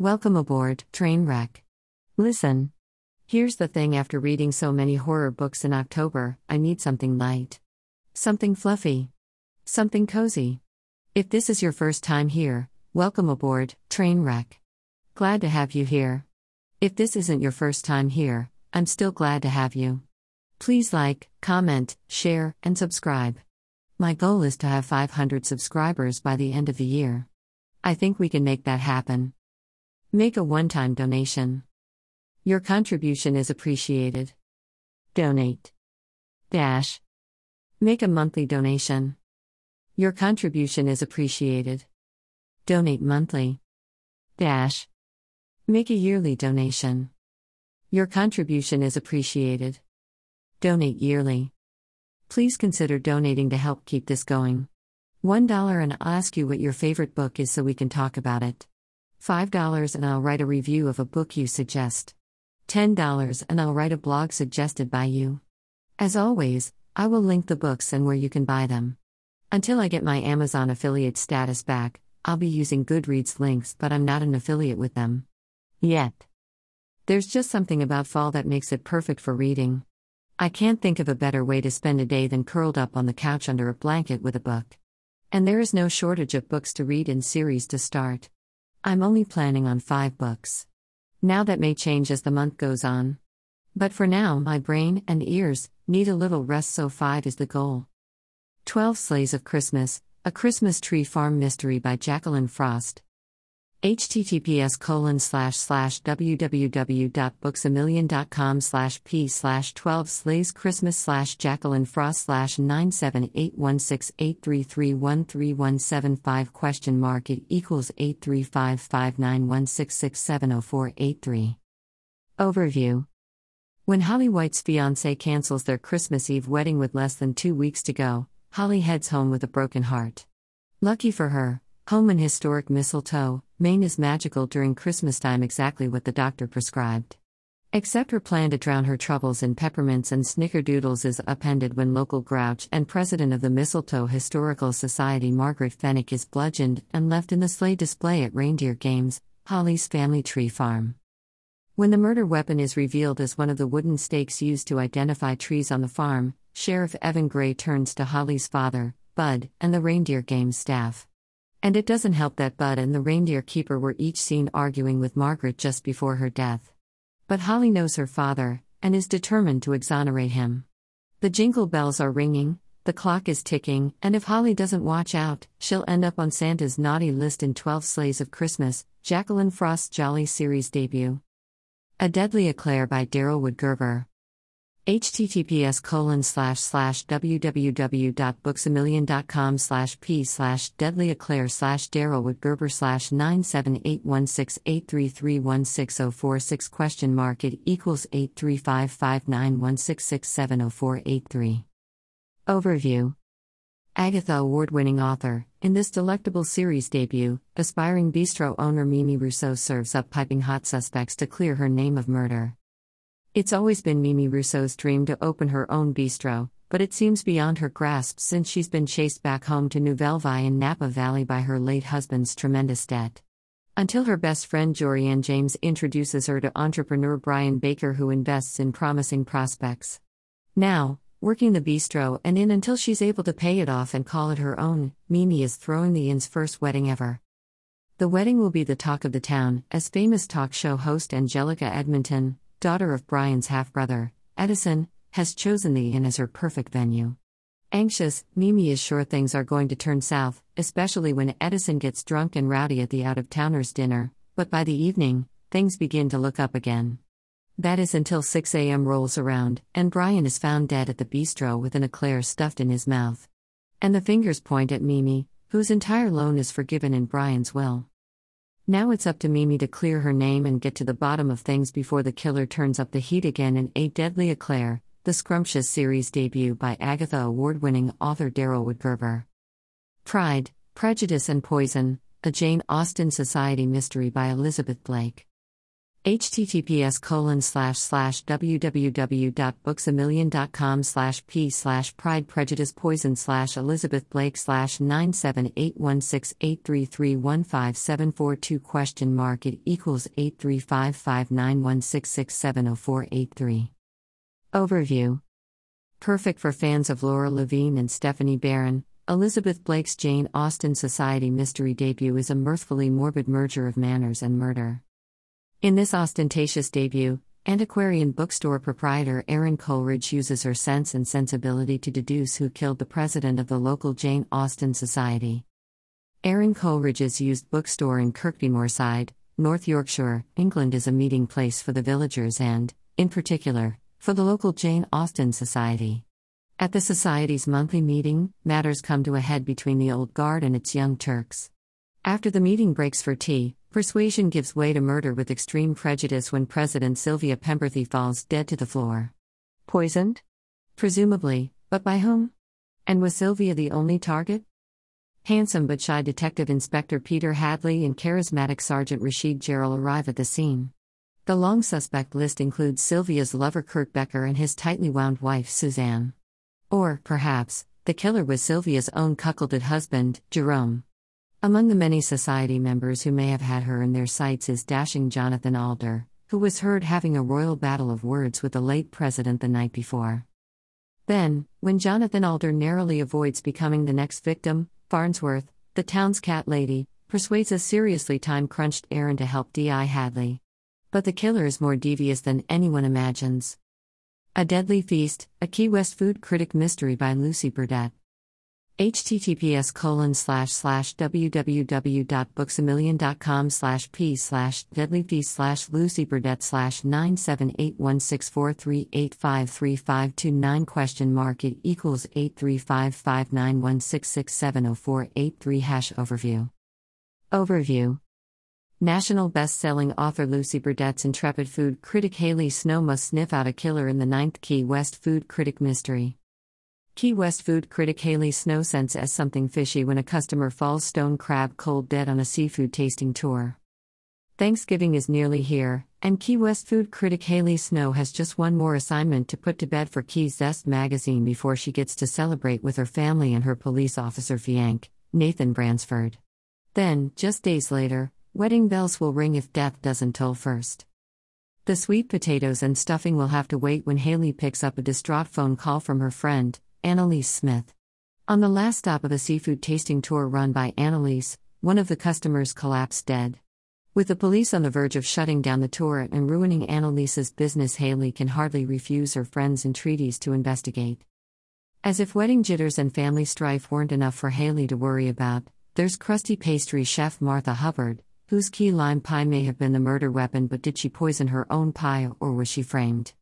Welcome aboard, train wreck. Listen. Here's the thing after reading so many horror books in October, I need something light. Something fluffy. Something cozy. If this is your first time here, welcome aboard, train wreck. Glad to have you here. If this isn't your first time here, I'm still glad to have you. Please like, comment, share, and subscribe. My goal is to have 500 subscribers by the end of the year. I think we can make that happen. Make a one time donation. Your contribution is appreciated. Donate. Dash. Make a monthly donation. Your contribution is appreciated. Donate monthly. Dash. Make a yearly donation. Your contribution is appreciated. Donate yearly. Please consider donating to help keep this going. $1 and I'll ask you what your favorite book is so we can talk about it. $5 and I'll write a review of a book you suggest. $10 and I'll write a blog suggested by you. As always, I will link the books and where you can buy them. Until I get my Amazon affiliate status back, I'll be using Goodreads links, but I'm not an affiliate with them. Yet. There's just something about fall that makes it perfect for reading. I can't think of a better way to spend a day than curled up on the couch under a blanket with a book. And there is no shortage of books to read in series to start. I'm only planning on five books. Now that may change as the month goes on. But for now, my brain and ears need a little rest, so five is the goal. 12 Sleighs of Christmas, A Christmas Tree Farm Mystery by Jacqueline Frost https colon slash slash www.booksamillion.com slash p slash 12 sleighs christmas slash jacqueline frost slash 9781683313175 question mark it equals 8355916670483 overview. When holly white's fiance cancels their christmas eve wedding with less than two weeks to go holly heads home with a broken heart. Lucky for her home and historic mistletoe Maine is magical during Christmas time, exactly what the doctor prescribed. Except her plan to drown her troubles in peppermints and snickerdoodles is upended when local grouch and president of the Mistletoe Historical Society Margaret Fennick is bludgeoned and left in the sleigh display at Reindeer Games, Holly's family tree farm. When the murder weapon is revealed as one of the wooden stakes used to identify trees on the farm, Sheriff Evan Gray turns to Holly's father, Bud, and the Reindeer Games staff. And it doesn't help that Bud and the reindeer keeper were each seen arguing with Margaret just before her death. But Holly knows her father, and is determined to exonerate him. The jingle bells are ringing, the clock is ticking, and if Holly doesn't watch out, she'll end up on Santa's naughty list in 12 Sleighs of Christmas, Jacqueline Frost's Jolly series debut. A Deadly Eclair by Daryl Wood Gerber https colon slash slash www.booksamillion.com slash p slash deadly eclair slash daryl wood gerber slash 9781683316046 question mark it equals 8355916670483 overview. Agatha award-winning author. In this delectable series debut aspiring bistro owner mimi rousseau serves up piping hot suspects to clear her name of murder it's always been Mimi Rousseau's dream to open her own bistro, but it seems beyond her grasp since she's been chased back home to Nouvelle in Napa Valley by her late husband's tremendous debt. Until her best friend Jorianne James introduces her to entrepreneur Brian Baker, who invests in promising prospects. Now, working the bistro and in until she's able to pay it off and call it her own, Mimi is throwing the inn's first wedding ever. The wedding will be the talk of the town, as famous talk show host Angelica Edmonton, daughter of Brian's half brother, Edison, has chosen the inn as her perfect venue. Anxious, Mimi is sure things are going to turn south, especially when Edison gets drunk and rowdy at the out of towners' dinner, but by the evening, things begin to look up again. That is until 6 a.m. rolls around, and Brian is found dead at the bistro with an eclair stuffed in his mouth. And the fingers point at Mimi, whose entire loan is forgiven in Brian's will. Now it's up to Mimi to clear her name and get to the bottom of things before the killer turns up the heat again in A Deadly Eclair, the scrumptious series debut by Agatha award winning author Daryl Wood Gerber. Pride, Prejudice and Poison, a Jane Austen Society mystery by Elizabeth Blake. Https colon slash slash www.booksamillion.com slash p slash pride prejudice poison slash elizabeth blake slash 9781683315742 question mark it equals 8355916670483 overview. Perfect for fans of laura levine and stephanie barron elizabeth blake's jane austen society mystery debut is a mirthfully morbid merger of manners and murder in this ostentatious debut, antiquarian bookstore proprietor Erin Coleridge uses her sense and sensibility to deduce who killed the president of the local Jane Austen Society. Erin Coleridge's used bookstore in Kirkby Moorside, North Yorkshire, England is a meeting place for the villagers and, in particular, for the local Jane Austen Society. At the Society's monthly meeting, matters come to a head between the old guard and its young Turks. After the meeting breaks for tea, Persuasion gives way to murder with extreme prejudice when President Sylvia Pemberley falls dead to the floor. Poisoned? Presumably, but by whom? And was Sylvia the only target? Handsome but shy Detective Inspector Peter Hadley and charismatic Sergeant Rashid Gerald arrive at the scene. The long suspect list includes Sylvia's lover Kurt Becker and his tightly wound wife Suzanne. Or, perhaps, the killer was Sylvia's own cuckolded husband, Jerome. Among the many society members who may have had her in their sights is dashing Jonathan Alder, who was heard having a royal battle of words with the late president the night before. Then, when Jonathan Alder narrowly avoids becoming the next victim, Farnsworth, the town's cat lady, persuades a seriously time crunched Erin to help D.I. Hadley. But the killer is more devious than anyone imagines. A Deadly Feast, a Key West food critic mystery by Lucy Burdette https colon slash slash www.booksamillion.com slash p slash deadlyfeast slash lucy burdette slash 9781643853529 question mark it equals 8355916670483 hash overview overview National best-selling author Lucy Burdette's intrepid food critic Hayley Snow must sniff out a killer in the Ninth Key West food critic mystery. Key West food critic Hayley Snow sense as something fishy when a customer falls stone crab cold dead on a seafood tasting tour. Thanksgiving is nearly here, and Key West food critic Hayley Snow has just one more assignment to put to bed for Key Zest magazine before she gets to celebrate with her family and her police officer fianc, Nathan Bransford. Then, just days later, wedding bells will ring if death doesn't toll first. The sweet potatoes and stuffing will have to wait when Hayley picks up a distraught phone call from her friend, Annalise Smith. On the last stop of a seafood tasting tour run by Annalise, one of the customers collapsed dead. With the police on the verge of shutting down the tour and ruining Annalise's business, Hayley can hardly refuse her friends' entreaties to investigate. As if wedding jitters and family strife weren't enough for Hayley to worry about, there's crusty pastry chef Martha Hubbard, whose key lime pie may have been the murder weapon, but did she poison her own pie or was she framed?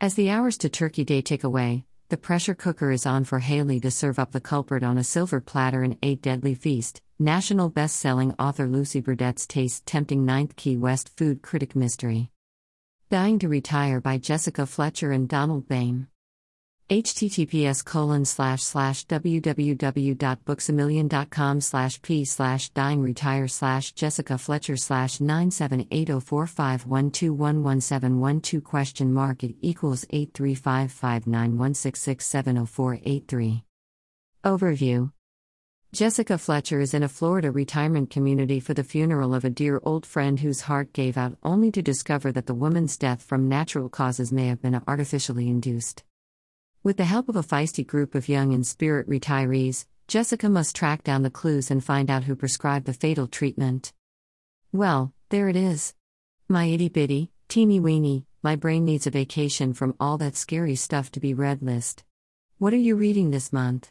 As the hours to Turkey Day tick away, the pressure cooker is on for Hayley to serve up the culprit on a silver platter in A Deadly Feast, national best selling author Lucy Burdette's taste tempting Ninth Key West food critic mystery. Dying to Retire by Jessica Fletcher and Donald Bain https colon slash slash www.booksamillion.com slash p slash dying retire slash jessica fletcher slash 9780451211712 question mark it equals 8355916670483 overview Jessica Fletcher is in a Florida retirement community for the funeral of a dear old friend whose heart gave out only to discover that the woman's death from natural causes may have been artificially induced. With the help of a feisty group of young in spirit retirees, Jessica must track down the clues and find out who prescribed the fatal treatment. Well, there it is. My itty bitty, teeny weeny, my brain needs a vacation from all that scary stuff to be read list. What are you reading this month?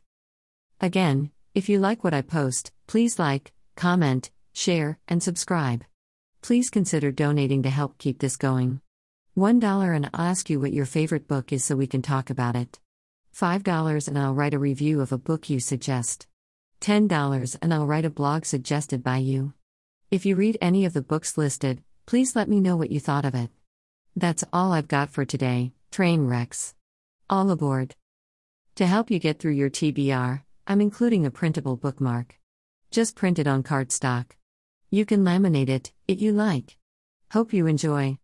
Again, if you like what I post, please like, comment, share, and subscribe. Please consider donating to help keep this going. $1 and I'll ask you what your favorite book is so we can talk about it. $5 and I'll write a review of a book you suggest. $10 and I'll write a blog suggested by you. If you read any of the books listed, please let me know what you thought of it. That's all I've got for today, train wrecks. All aboard. To help you get through your TBR, I'm including a printable bookmark. Just print it on cardstock. You can laminate it, if you like. Hope you enjoy.